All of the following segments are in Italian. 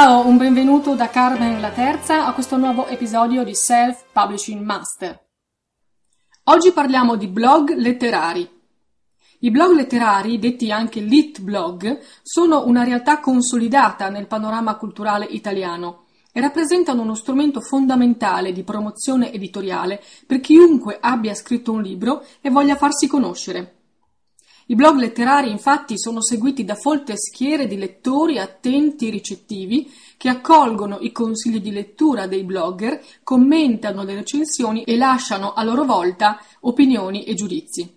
Ciao, un benvenuto da Carmen la Terza a questo nuovo episodio di Self Publishing Master. Oggi parliamo di blog letterari. I blog letterari, detti anche lit blog, sono una realtà consolidata nel panorama culturale italiano e rappresentano uno strumento fondamentale di promozione editoriale per chiunque abbia scritto un libro e voglia farsi conoscere. I blog letterari infatti sono seguiti da folte schiere di lettori attenti e ricettivi che accolgono i consigli di lettura dei blogger, commentano le recensioni e lasciano a loro volta opinioni e giudizi.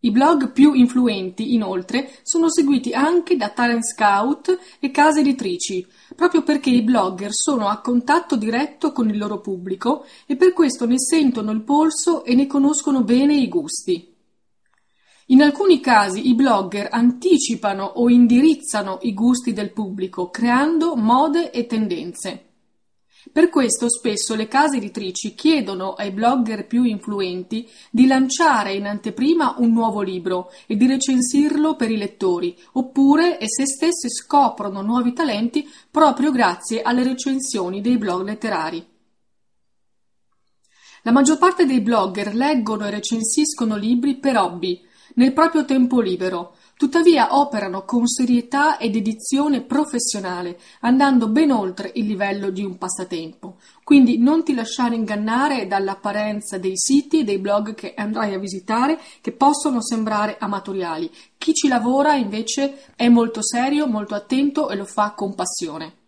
I blog più influenti, inoltre, sono seguiti anche da talent scout e case editrici, proprio perché i blogger sono a contatto diretto con il loro pubblico e per questo ne sentono il polso e ne conoscono bene i gusti. In alcuni casi i blogger anticipano o indirizzano i gusti del pubblico, creando mode e tendenze. Per questo spesso le case editrici chiedono ai blogger più influenti di lanciare in anteprima un nuovo libro e di recensirlo per i lettori, oppure esse stesse scoprono nuovi talenti proprio grazie alle recensioni dei blog letterari. La maggior parte dei blogger leggono e recensiscono libri per hobby, nel proprio tempo libero, tuttavia operano con serietà ed edizione professionale, andando ben oltre il livello di un passatempo. Quindi non ti lasciare ingannare dall'apparenza dei siti e dei blog che andrai a visitare, che possono sembrare amatoriali. Chi ci lavora invece è molto serio, molto attento e lo fa con passione.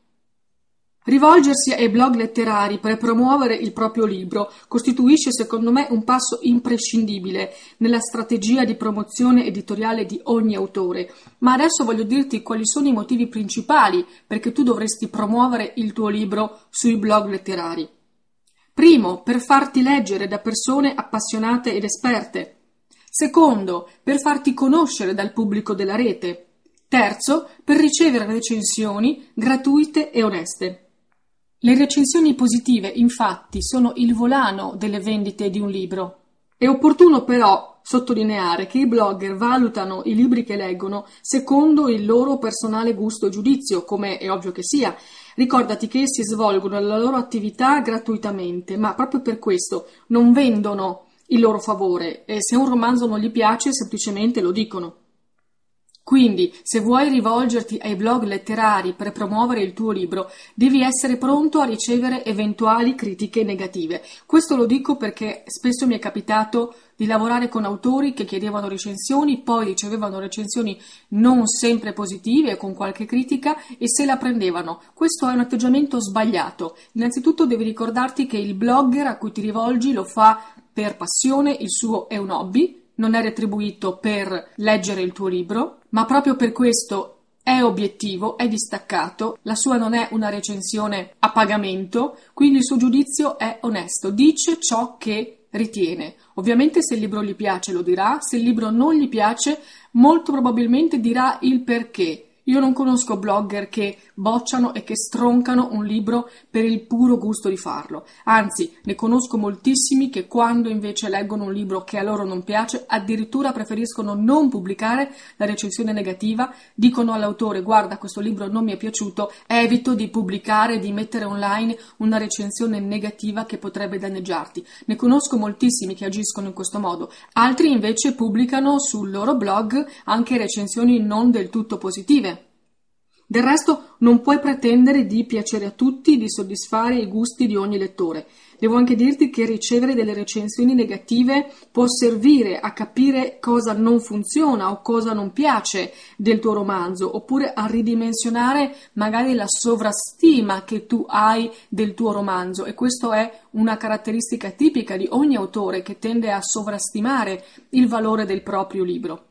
Rivolgersi ai blog letterari per promuovere il proprio libro costituisce secondo me un passo imprescindibile nella strategia di promozione editoriale di ogni autore, ma adesso voglio dirti quali sono i motivi principali perché tu dovresti promuovere il tuo libro sui blog letterari. Primo, per farti leggere da persone appassionate ed esperte. Secondo, per farti conoscere dal pubblico della rete. Terzo, per ricevere recensioni gratuite e oneste. Le recensioni positive, infatti, sono il volano delle vendite di un libro. È opportuno però sottolineare che i blogger valutano i libri che leggono secondo il loro personale gusto e giudizio, come è ovvio che sia. Ricordati che essi svolgono la loro attività gratuitamente, ma proprio per questo non vendono il loro favore e se un romanzo non gli piace semplicemente lo dicono. Quindi, se vuoi rivolgerti ai blog letterari per promuovere il tuo libro, devi essere pronto a ricevere eventuali critiche negative. Questo lo dico perché spesso mi è capitato di lavorare con autori che chiedevano recensioni, poi ricevevano recensioni non sempre positive, con qualche critica, e se la prendevano. Questo è un atteggiamento sbagliato. Innanzitutto devi ricordarti che il blogger a cui ti rivolgi lo fa per passione, il suo è un hobby, non è retribuito per leggere il tuo libro, ma proprio per questo è obiettivo, è distaccato, la sua non è una recensione a pagamento, quindi il suo giudizio è onesto, dice ciò che ritiene. Ovviamente se il libro gli piace lo dirà, se il libro non gli piace molto probabilmente dirà il perché Io non conosco blogger che bocciano e che stroncano un libro per il puro gusto di farlo. Anzi, ne conosco moltissimi che quando invece leggono un libro che a loro non piace, addirittura preferiscono non pubblicare la recensione negativa, dicono all'autore guarda questo libro non mi è piaciuto, evito di pubblicare, di mettere online una recensione negativa che potrebbe danneggiarti. Ne conosco moltissimi che agiscono in questo modo. Altri invece pubblicano sul loro blog anche recensioni non del tutto positive del resto non puoi pretendere di piacere a tutti, di soddisfare i gusti di ogni lettore. Devo anche dirti che ricevere delle recensioni negative può servire a capire cosa non funziona o cosa non piace del tuo romanzo, oppure a ridimensionare magari la sovrastima che tu hai del tuo romanzo e questo è una caratteristica tipica di ogni autore che tende a sovrastimare il valore del proprio libro.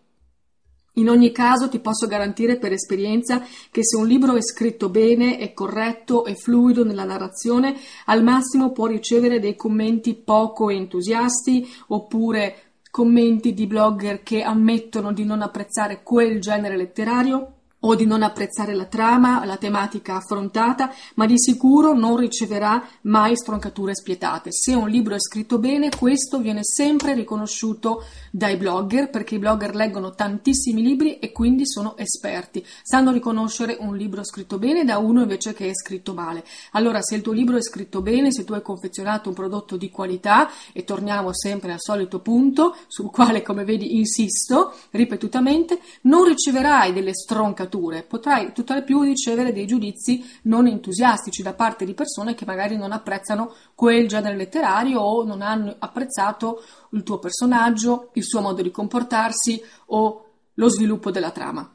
In ogni caso ti posso garantire per esperienza che se un libro è scritto bene, è corretto e fluido nella narrazione, al massimo può ricevere dei commenti poco entusiasti oppure commenti di blogger che ammettono di non apprezzare quel genere letterario o di non apprezzare la trama, la tematica affrontata, ma di sicuro non riceverà mai stroncature spietate. Se un libro è scritto bene, questo viene sempre riconosciuto dai blogger, perché i blogger leggono tantissimi libri e quindi sono esperti. Sanno riconoscere un libro scritto bene da uno invece che è scritto male. Allora, se il tuo libro è scritto bene, se tu hai confezionato un prodotto di qualità, e torniamo sempre al solito punto, sul quale, come vedi, insisto ripetutamente, non riceverai delle stroncature letterature, potrai tutt'al più ricevere dei giudizi non entusiastici da parte di persone che magari non apprezzano quel genere letterario o non hanno apprezzato il tuo personaggio, il suo modo di comportarsi o lo sviluppo della trama.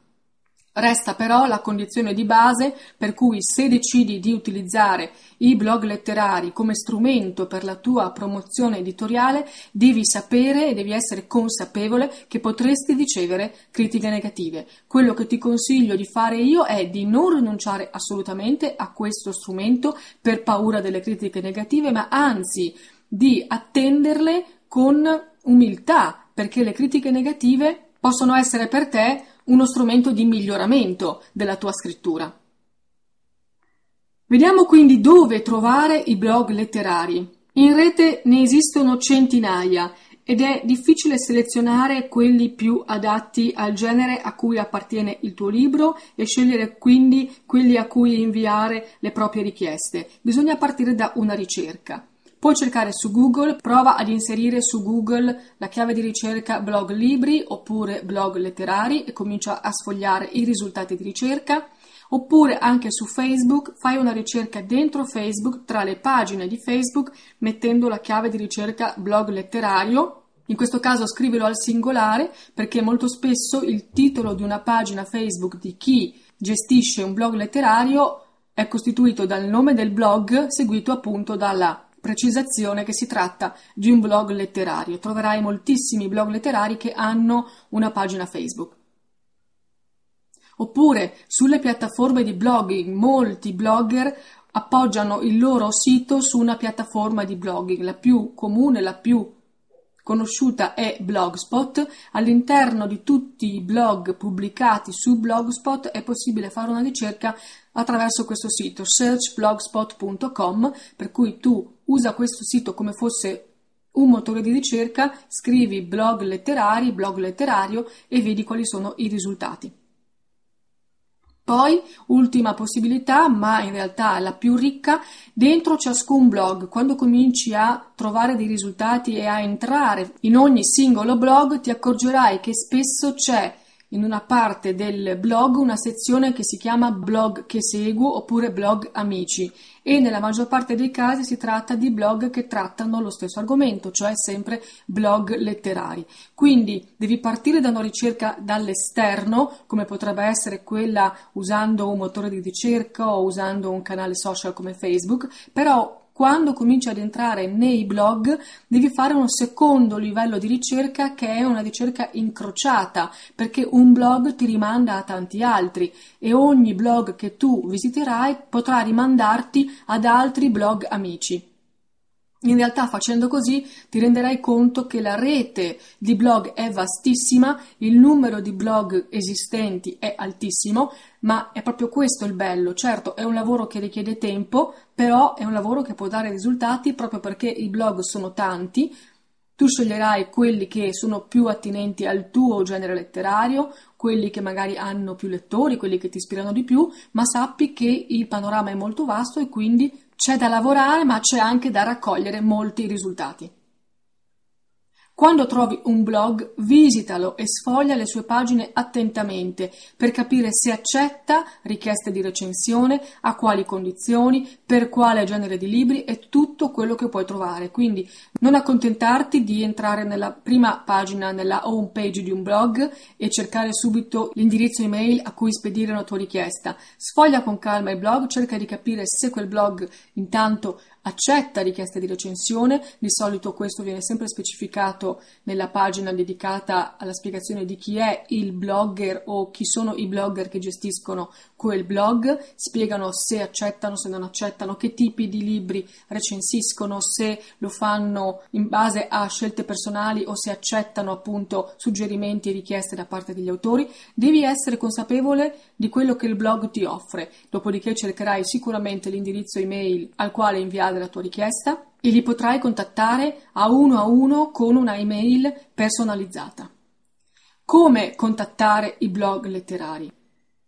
Resta però la condizione di base per cui se decidi di utilizzare i blog letterari come strumento per la tua promozione editoriale, devi sapere e devi essere consapevole che potresti ricevere critiche negative. Quello che ti consiglio di fare io è di non rinunciare assolutamente a questo strumento per paura delle critiche negative, ma anzi di attenderle con umiltà, perché le critiche negative possono essere per te uno strumento di miglioramento della tua scrittura. Vediamo quindi dove trovare i blog letterari. In rete ne esistono centinaia ed è difficile selezionare quelli più adatti al genere a cui appartiene il tuo libro e scegliere quindi quelli a cui inviare le proprie richieste. Bisogna partire da una ricerca. Puoi cercare su Google, prova ad inserire su Google la chiave di ricerca blog libri oppure blog letterari e comincia a sfogliare i risultati di ricerca. Oppure anche su Facebook fai una ricerca dentro Facebook tra le pagine di Facebook mettendo la chiave di ricerca blog letterario in questo caso scrivilo al singolare perché molto spesso il titolo di una pagina Facebook di chi gestisce un blog letterario è costituito dal nome del blog seguito appunto dalla precisazione che si tratta di un blog letterario. Troverai moltissimi blog letterari che hanno una pagina Facebook. Oppure sulle piattaforme di blogging molti blogger appoggiano il loro sito su una piattaforma di blogging, la più comune, la più conosciuta è Blogspot. All'interno di tutti i blog pubblicati su Blogspot è possibile fare una ricerca attraverso questo sito searchblogspot.com per cui tu usa questo sito come fosse un motore di ricerca, scrivi blog letterari, blog letterario e vedi quali sono i risultati. Poi, ultima possibilità, ma in realtà la più ricca, dentro ciascun blog, quando cominci a trovare dei risultati e a entrare in ogni singolo blog, ti accorgerai che spesso c'è in una parte del blog una sezione che si chiama blog che seguo oppure blog amici e nella maggior parte dei casi si tratta di blog che trattano lo stesso argomento, cioè sempre blog letterari. Quindi devi partire da una ricerca dall'esterno, come potrebbe essere quella usando un motore di ricerca o usando un canale social come Facebook, però quando cominci ad entrare nei blog devi fare un secondo livello di ricerca che è una ricerca incrociata perché un blog ti rimanda a tanti altri e ogni blog che tu visiterai potrà rimandarti ad altri blog amici. In realtà facendo così ti renderai conto che la rete di blog è vastissima, il numero di blog esistenti è altissimo, ma è proprio questo il bello. Certo, è un lavoro che richiede tempo, però è un lavoro che può dare risultati proprio perché i blog sono tanti. Tu sceglierai quelli che sono più attinenti al tuo genere letterario, quelli che magari hanno più lettori, quelli che ti ispirano di più, ma sappi che il panorama è molto vasto e quindi c'è da lavorare, ma c'è anche da raccogliere molti risultati. Quando trovi un blog, visitalo e sfoglia le sue pagine attentamente per capire se accetta richieste di recensione, a quali condizioni, per quale genere di libri e tutto quello che puoi trovare. Quindi non accontentarti di entrare nella prima pagina, nella home page di un blog e cercare subito l'indirizzo email a cui spedire una tua richiesta. Sfoglia con calma il blog, cerca di capire se quel blog intanto accetta richieste di recensione, di solito questo viene sempre specificato nella pagina dedicata alla spiegazione di chi è il blogger o chi sono i blogger che gestiscono quel blog, spiegano se accettano, se non accettano, che tipi di libri recensiscono, se lo fanno in base a scelte personali o se accettano appunto suggerimenti e richieste da parte degli autori, devi essere consapevole di quello che il blog ti offre, dopodiché cercherai sicuramente l'indirizzo email al quale inviare della tua richiesta e li potrai contattare a uno a uno con una email personalizzata. Come contattare i blog letterari?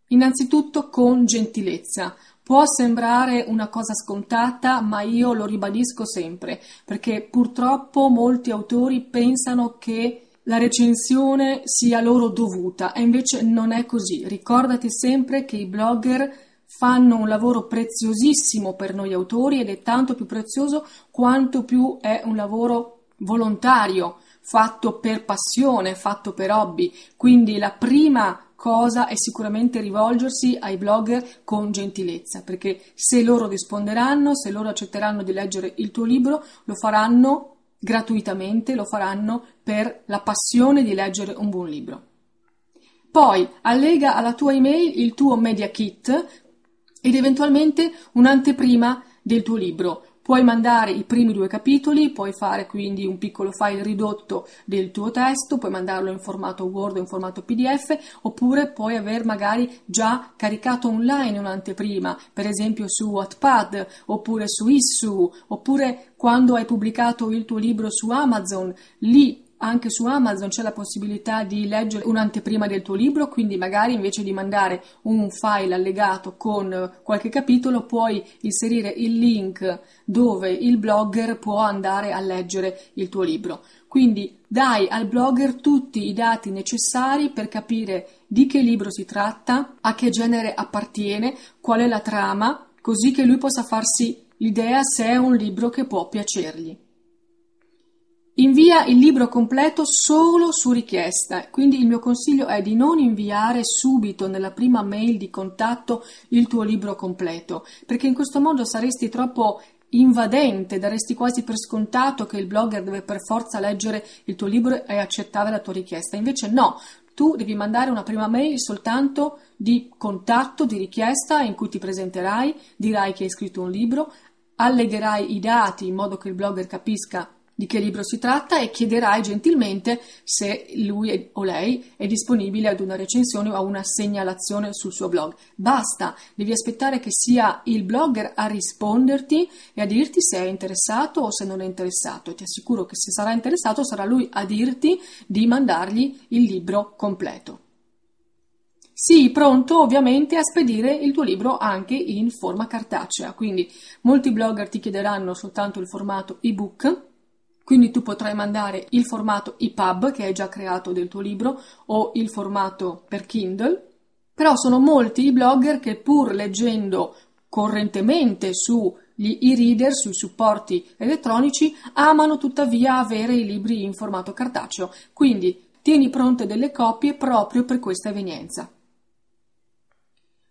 Innanzitutto con gentilezza. Può sembrare una cosa scontata, ma io lo ribadisco sempre, perché purtroppo molti autori pensano che la recensione sia loro dovuta e invece non è così. Ricordati sempre che i blogger fanno un lavoro preziosissimo per noi autori ed è tanto più prezioso quanto più è un lavoro volontario, fatto per passione, fatto per hobby. Quindi la prima cosa è sicuramente rivolgersi ai blogger con gentilezza, perché se loro risponderanno, se loro accetteranno di leggere il tuo libro, lo faranno gratuitamente, lo faranno per la passione di leggere un buon libro. Poi allega alla tua email il tuo media kit ed eventualmente un'anteprima del tuo libro. Puoi mandare i primi due capitoli, puoi fare quindi un piccolo file ridotto del tuo testo, puoi mandarlo in formato Word o in formato PDF, oppure puoi aver magari già caricato online un'anteprima, per esempio su Wattpad, oppure su Issu, oppure quando hai pubblicato il tuo libro su Amazon, lì anche su Amazon c'è la possibilità di leggere un'anteprima del tuo libro, quindi magari invece di mandare un file allegato con qualche capitolo puoi inserire il link dove il blogger può andare a leggere il tuo libro. Quindi dai al blogger tutti i dati necessari per capire di che libro si tratta, a che genere appartiene, qual è la trama, così che lui possa farsi l'idea se è un libro che può piacergli. Invia il libro completo solo su richiesta, quindi il mio consiglio è di non inviare subito nella prima mail di contatto il tuo libro completo, perché in questo modo saresti troppo invadente, daresti quasi per scontato che il blogger deve per forza leggere il tuo libro e accettare la tua richiesta. Invece no, tu devi mandare una prima mail soltanto di contatto, di richiesta in cui ti presenterai, dirai che hai scritto un libro, allegherai i dati in modo che il blogger capisca di che libro si tratta e chiederai gentilmente se lui o lei è disponibile ad una recensione o a una segnalazione sul suo blog. Basta, devi aspettare che sia il blogger a risponderti e a dirti se è interessato o se non è interessato. Ti assicuro che se sarà interessato sarà lui a dirti di mandargli il libro completo. Sii pronto ovviamente a spedire il tuo libro anche in forma cartacea, quindi molti blogger ti chiederanno soltanto il formato ebook quindi tu potrai mandare il formato EPUB che hai già creato del tuo libro o il formato per Kindle, però sono molti i blogger che pur leggendo correntemente sugli e-reader, sui supporti elettronici, amano tuttavia avere i libri in formato cartaceo, quindi tieni pronte delle copie proprio per questa evenienza.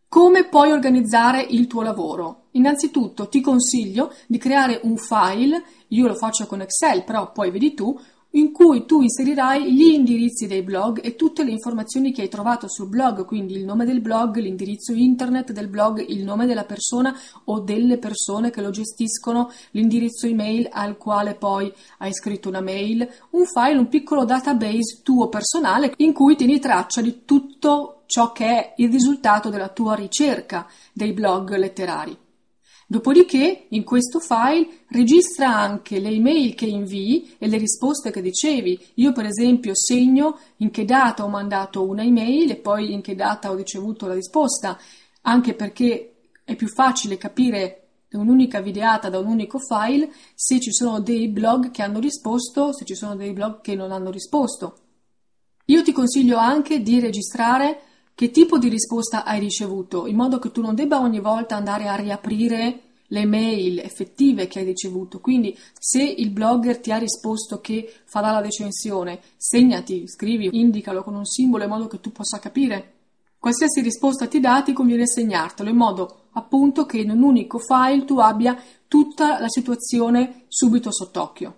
Come puoi organizzare il tuo lavoro? Innanzitutto ti consiglio di creare un file, io lo faccio con Excel, però poi vedi tu, in cui tu inserirai gli indirizzi dei blog e tutte le informazioni che hai trovato sul blog, quindi il nome del blog, l'indirizzo internet del blog, il nome della persona o delle persone che lo gestiscono, l'indirizzo email al quale poi hai scritto una mail, un file, un piccolo database tuo personale in cui tieni traccia di tutto ciò che è il risultato della tua ricerca dei blog letterari. Dopodiché, in questo file, registra anche le email che invii e le risposte che ricevi. Io, per esempio, segno in che data ho mandato una email e poi in che data ho ricevuto la risposta, anche perché è più facile capire un'unica videata, da un unico file, se ci sono dei blog che hanno risposto, se ci sono dei blog che non hanno risposto. Io ti consiglio anche di registrare che tipo di risposta hai ricevuto, in modo che tu non debba ogni volta andare a riaprire le mail effettive che hai ricevuto. Quindi, se il blogger ti ha risposto che farà la recensione, segnati, scrivi, indicalo con un simbolo in modo che tu possa capire. Qualsiasi risposta ti dà, ti conviene segnartelo in modo appunto che in un unico file tu abbia tutta la situazione subito sott'occhio.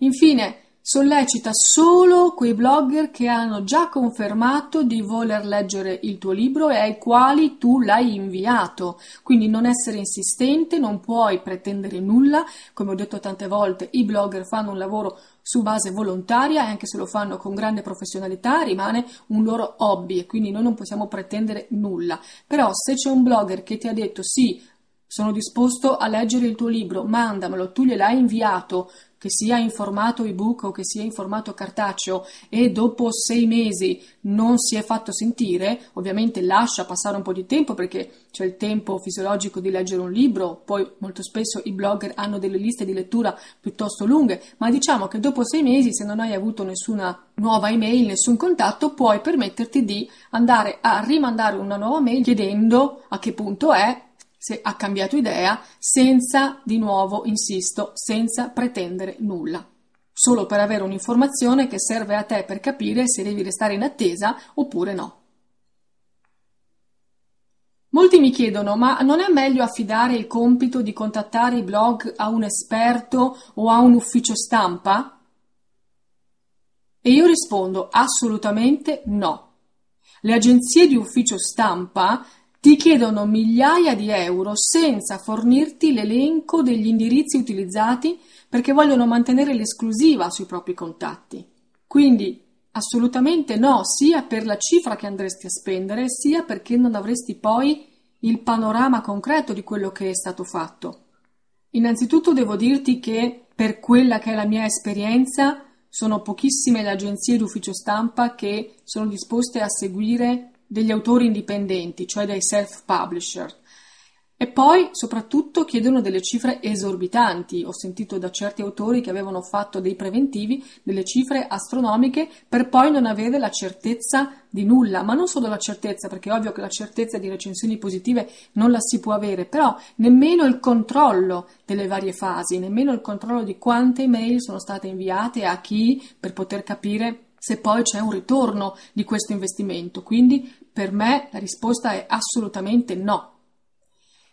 Infine, sollecita solo quei blogger che hanno già confermato di voler leggere il tuo libro e ai quali tu l'hai inviato. Quindi non essere insistente, non puoi pretendere nulla. Come ho detto tante volte, i blogger fanno un lavoro su base volontaria e anche se lo fanno con grande professionalità rimane un loro hobby e quindi noi non possiamo pretendere nulla. Però se c'è un blogger che ti ha detto sì, sono disposto a leggere il tuo libro, mandamelo, tu gliel'hai inviato, che sia in formato ebook o che sia in formato cartaceo e dopo sei mesi non si è fatto sentire, ovviamente lascia passare un po' di tempo perché c'è il tempo fisiologico di leggere un libro, poi molto spesso i blogger hanno delle liste di lettura piuttosto lunghe, ma diciamo che dopo sei mesi se non hai avuto nessuna nuova email, nessun contatto, puoi permetterti di andare a rimandare una nuova mail chiedendo a che punto è se ha cambiato idea, senza di nuovo, insisto, senza pretendere nulla. Solo per avere un'informazione che serve a te per capire se devi restare in attesa oppure no. Molti mi chiedono, ma non è meglio affidare il compito di contattare i blog a un esperto o a un ufficio stampa? E io rispondo assolutamente no. Le agenzie di ufficio stampa ti chiedono migliaia di euro senza fornirti l'elenco degli indirizzi utilizzati perché vogliono mantenere l'esclusiva sui propri contatti. Quindi assolutamente no, sia per la cifra che andresti a spendere, sia perché non avresti poi il panorama concreto di quello che è stato fatto. Innanzitutto devo dirti che per quella che è la mia esperienza sono pochissime le agenzie d'ufficio stampa che sono disposte a seguire degli autori indipendenti, cioè dei self-publisher. E poi soprattutto chiedono delle cifre esorbitanti. Ho sentito da certi autori che avevano fatto dei preventivi delle cifre astronomiche per poi non avere la certezza di nulla, ma non solo la certezza, perché è ovvio che la certezza di recensioni positive non la si può avere, però nemmeno il controllo delle varie fasi, nemmeno il controllo di quante email sono state inviate a chi per poter capire se poi c'è un ritorno di questo investimento. Quindi per me la risposta è assolutamente no.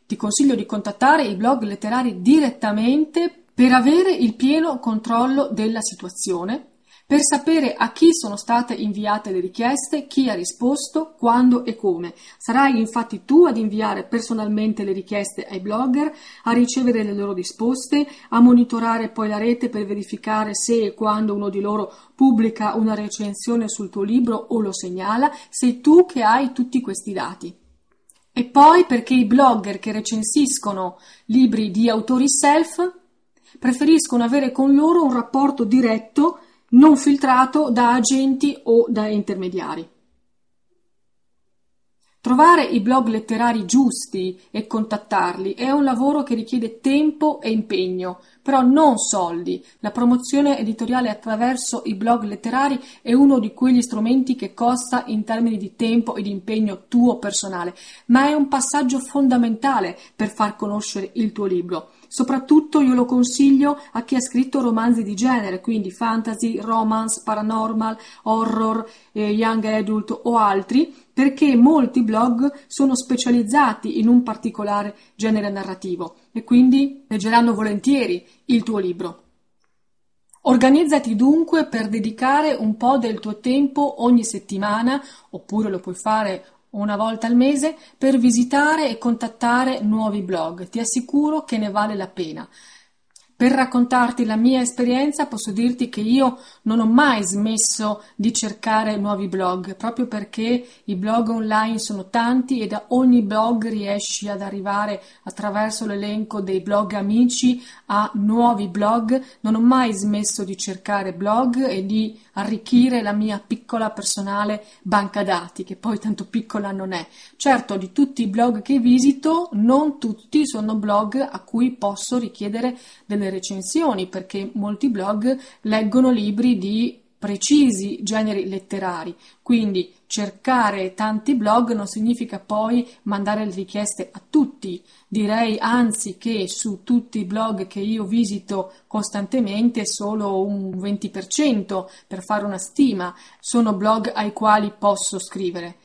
Ti consiglio di contattare i blog letterari direttamente per avere il pieno controllo della situazione per sapere a chi sono state inviate le richieste, chi ha risposto, quando e come. Sarai infatti tu ad inviare personalmente le richieste ai blogger, a ricevere le loro risposte, a monitorare poi la rete per verificare se e quando uno di loro pubblica una recensione sul tuo libro o lo segnala, sei tu che hai tutti questi dati. E poi perché i blogger che recensiscono libri di autori self preferiscono avere con loro un rapporto diretto non filtrato da agenti o da intermediari. Trovare i blog letterari giusti e contattarli è un lavoro che richiede tempo e impegno, però non soldi. La promozione editoriale attraverso i blog letterari è uno di quegli strumenti che costa in termini di tempo e di impegno tuo personale, ma è un passaggio fondamentale per far conoscere il tuo libro. Soprattutto io lo consiglio a chi ha scritto romanzi di genere, quindi fantasy, romance, paranormal, horror, eh, young adult o altri, perché molti blog sono specializzati in un particolare genere narrativo e quindi leggeranno volentieri il tuo libro. Organizzati dunque per dedicare un po' del tuo tempo ogni settimana, oppure lo puoi fare una volta al mese, per visitare e contattare nuovi blog. Ti assicuro che ne vale la pena. Per raccontarti la mia esperienza posso dirti che io non ho mai smesso di cercare nuovi blog, proprio perché i blog online sono tanti e da ogni blog riesci ad arrivare attraverso l'elenco dei blog amici a nuovi blog. Non ho mai smesso di cercare blog e di arricchire la mia piccola personale banca dati, che poi tanto piccola non è. Certo, di tutti i blog che visito, non tutti sono blog a cui posso richiedere delle recensioni perché molti blog leggono libri di precisi generi letterari, quindi cercare tanti blog non significa poi mandare le richieste a tutti. Direi anzi che su tutti i blog che io visito costantemente solo un 20% per fare una stima sono blog ai quali posso scrivere.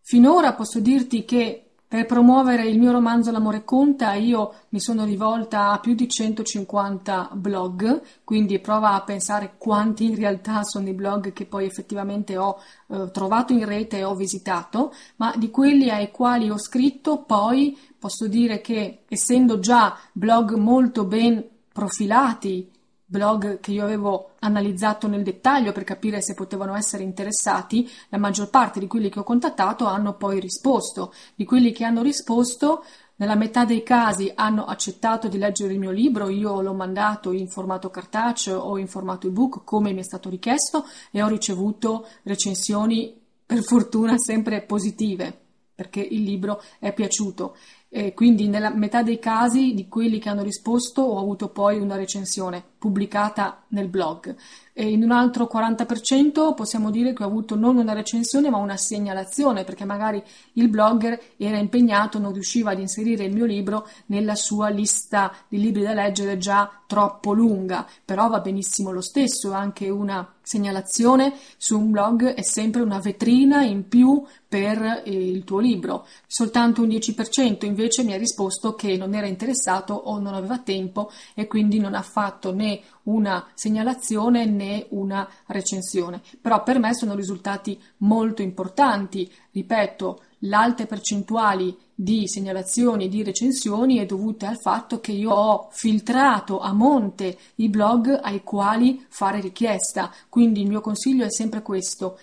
Finora posso dirti che per promuovere il mio romanzo L'amore conta io mi sono rivolta a più di 150 blog, quindi prova a pensare quanti in realtà sono i blog che poi effettivamente ho eh, trovato in rete e ho visitato, ma di quelli ai quali ho scritto poi posso dire che essendo già blog molto ben profilati blog che io avevo analizzato nel dettaglio per capire se potevano essere interessati, la maggior parte di quelli che ho contattato hanno poi risposto. Di quelli che hanno risposto, nella metà dei casi hanno accettato di leggere il mio libro, io l'ho mandato in formato cartaceo o in formato ebook come mi è stato richiesto e ho ricevuto recensioni per fortuna sempre positive perché il libro è piaciuto. E quindi nella metà dei casi di quelli che hanno risposto ho avuto poi una recensione pubblicata nel blog. E in un altro 40% possiamo dire che ho avuto non una recensione ma una segnalazione perché magari il blogger era impegnato, non riusciva ad inserire il mio libro nella sua lista di libri da leggere già troppo lunga, però va benissimo lo stesso, anche una segnalazione su un blog è sempre una vetrina in più per eh, il tuo libro. Soltanto un 10% invece mi ha risposto che non era interessato o non aveva tempo e quindi non ha fatto né una segnalazione né una recensione. Però per me sono risultati molto importanti. Ripeto, le alte percentuali di segnalazioni e di recensioni è dovuta al fatto che io ho filtrato a monte i blog ai quali fare richiesta. Quindi il mio consiglio è sempre questo.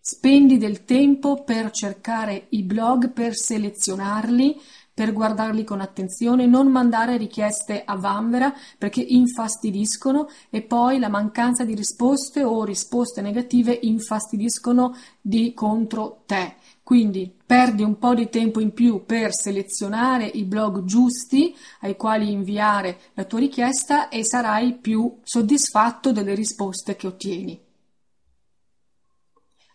Spendi del tempo per cercare i blog, per selezionarli, per guardarli con attenzione, non mandare richieste a vanvera perché infastidiscono e poi la mancanza di risposte o risposte negative infastidiscono di contro te. Quindi perdi un po' di tempo in più per selezionare i blog giusti ai quali inviare la tua richiesta e sarai più soddisfatto delle risposte che ottieni.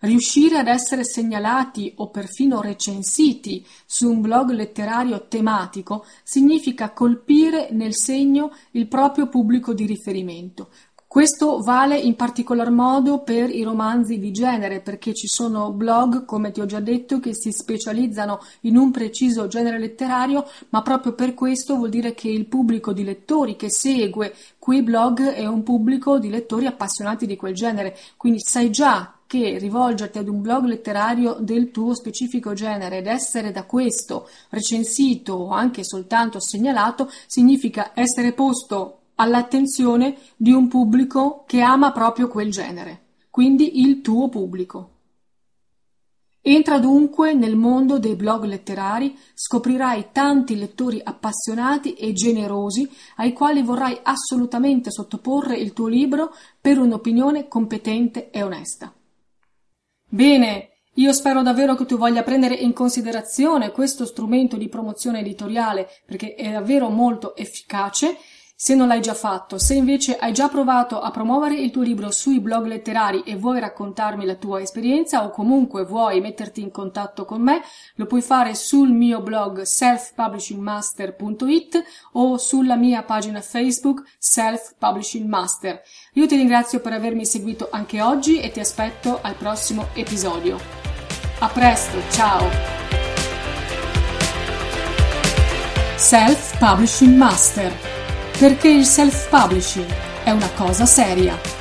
Riuscire ad essere segnalati o perfino recensiti su un blog letterario tematico significa colpire nel segno il proprio pubblico di riferimento. Questo vale in particolar modo per i romanzi di genere, perché ci sono blog, come ti ho già detto, che si specializzano in un preciso genere letterario, ma proprio per questo vuol dire che il pubblico di lettori che segue quei blog è un pubblico di lettori appassionati di quel genere. Quindi sai già che rivolgerti ad un blog letterario del tuo specifico genere ed essere da questo recensito o anche soltanto segnalato significa essere posto all'attenzione di un pubblico che ama proprio quel genere, quindi il tuo pubblico. Entra dunque nel mondo dei blog letterari, scoprirai tanti lettori appassionati e generosi ai quali vorrai assolutamente sottoporre il tuo libro per un'opinione competente e onesta. Bene, io spero davvero che tu voglia prendere in considerazione questo strumento di promozione editoriale perché è davvero molto efficace se non l'hai già fatto, se invece hai già provato a promuovere il tuo libro sui blog letterari e vuoi raccontarmi la tua esperienza o comunque vuoi metterti in contatto con me, lo puoi fare sul mio blog selfpublishingmaster.it o sulla mia pagina Facebook Self Publishing Master. Io ti ringrazio per avermi seguito anche oggi e ti aspetto al prossimo episodio. A presto, ciao! Self Publishing Master perché il self-publishing è una cosa seria.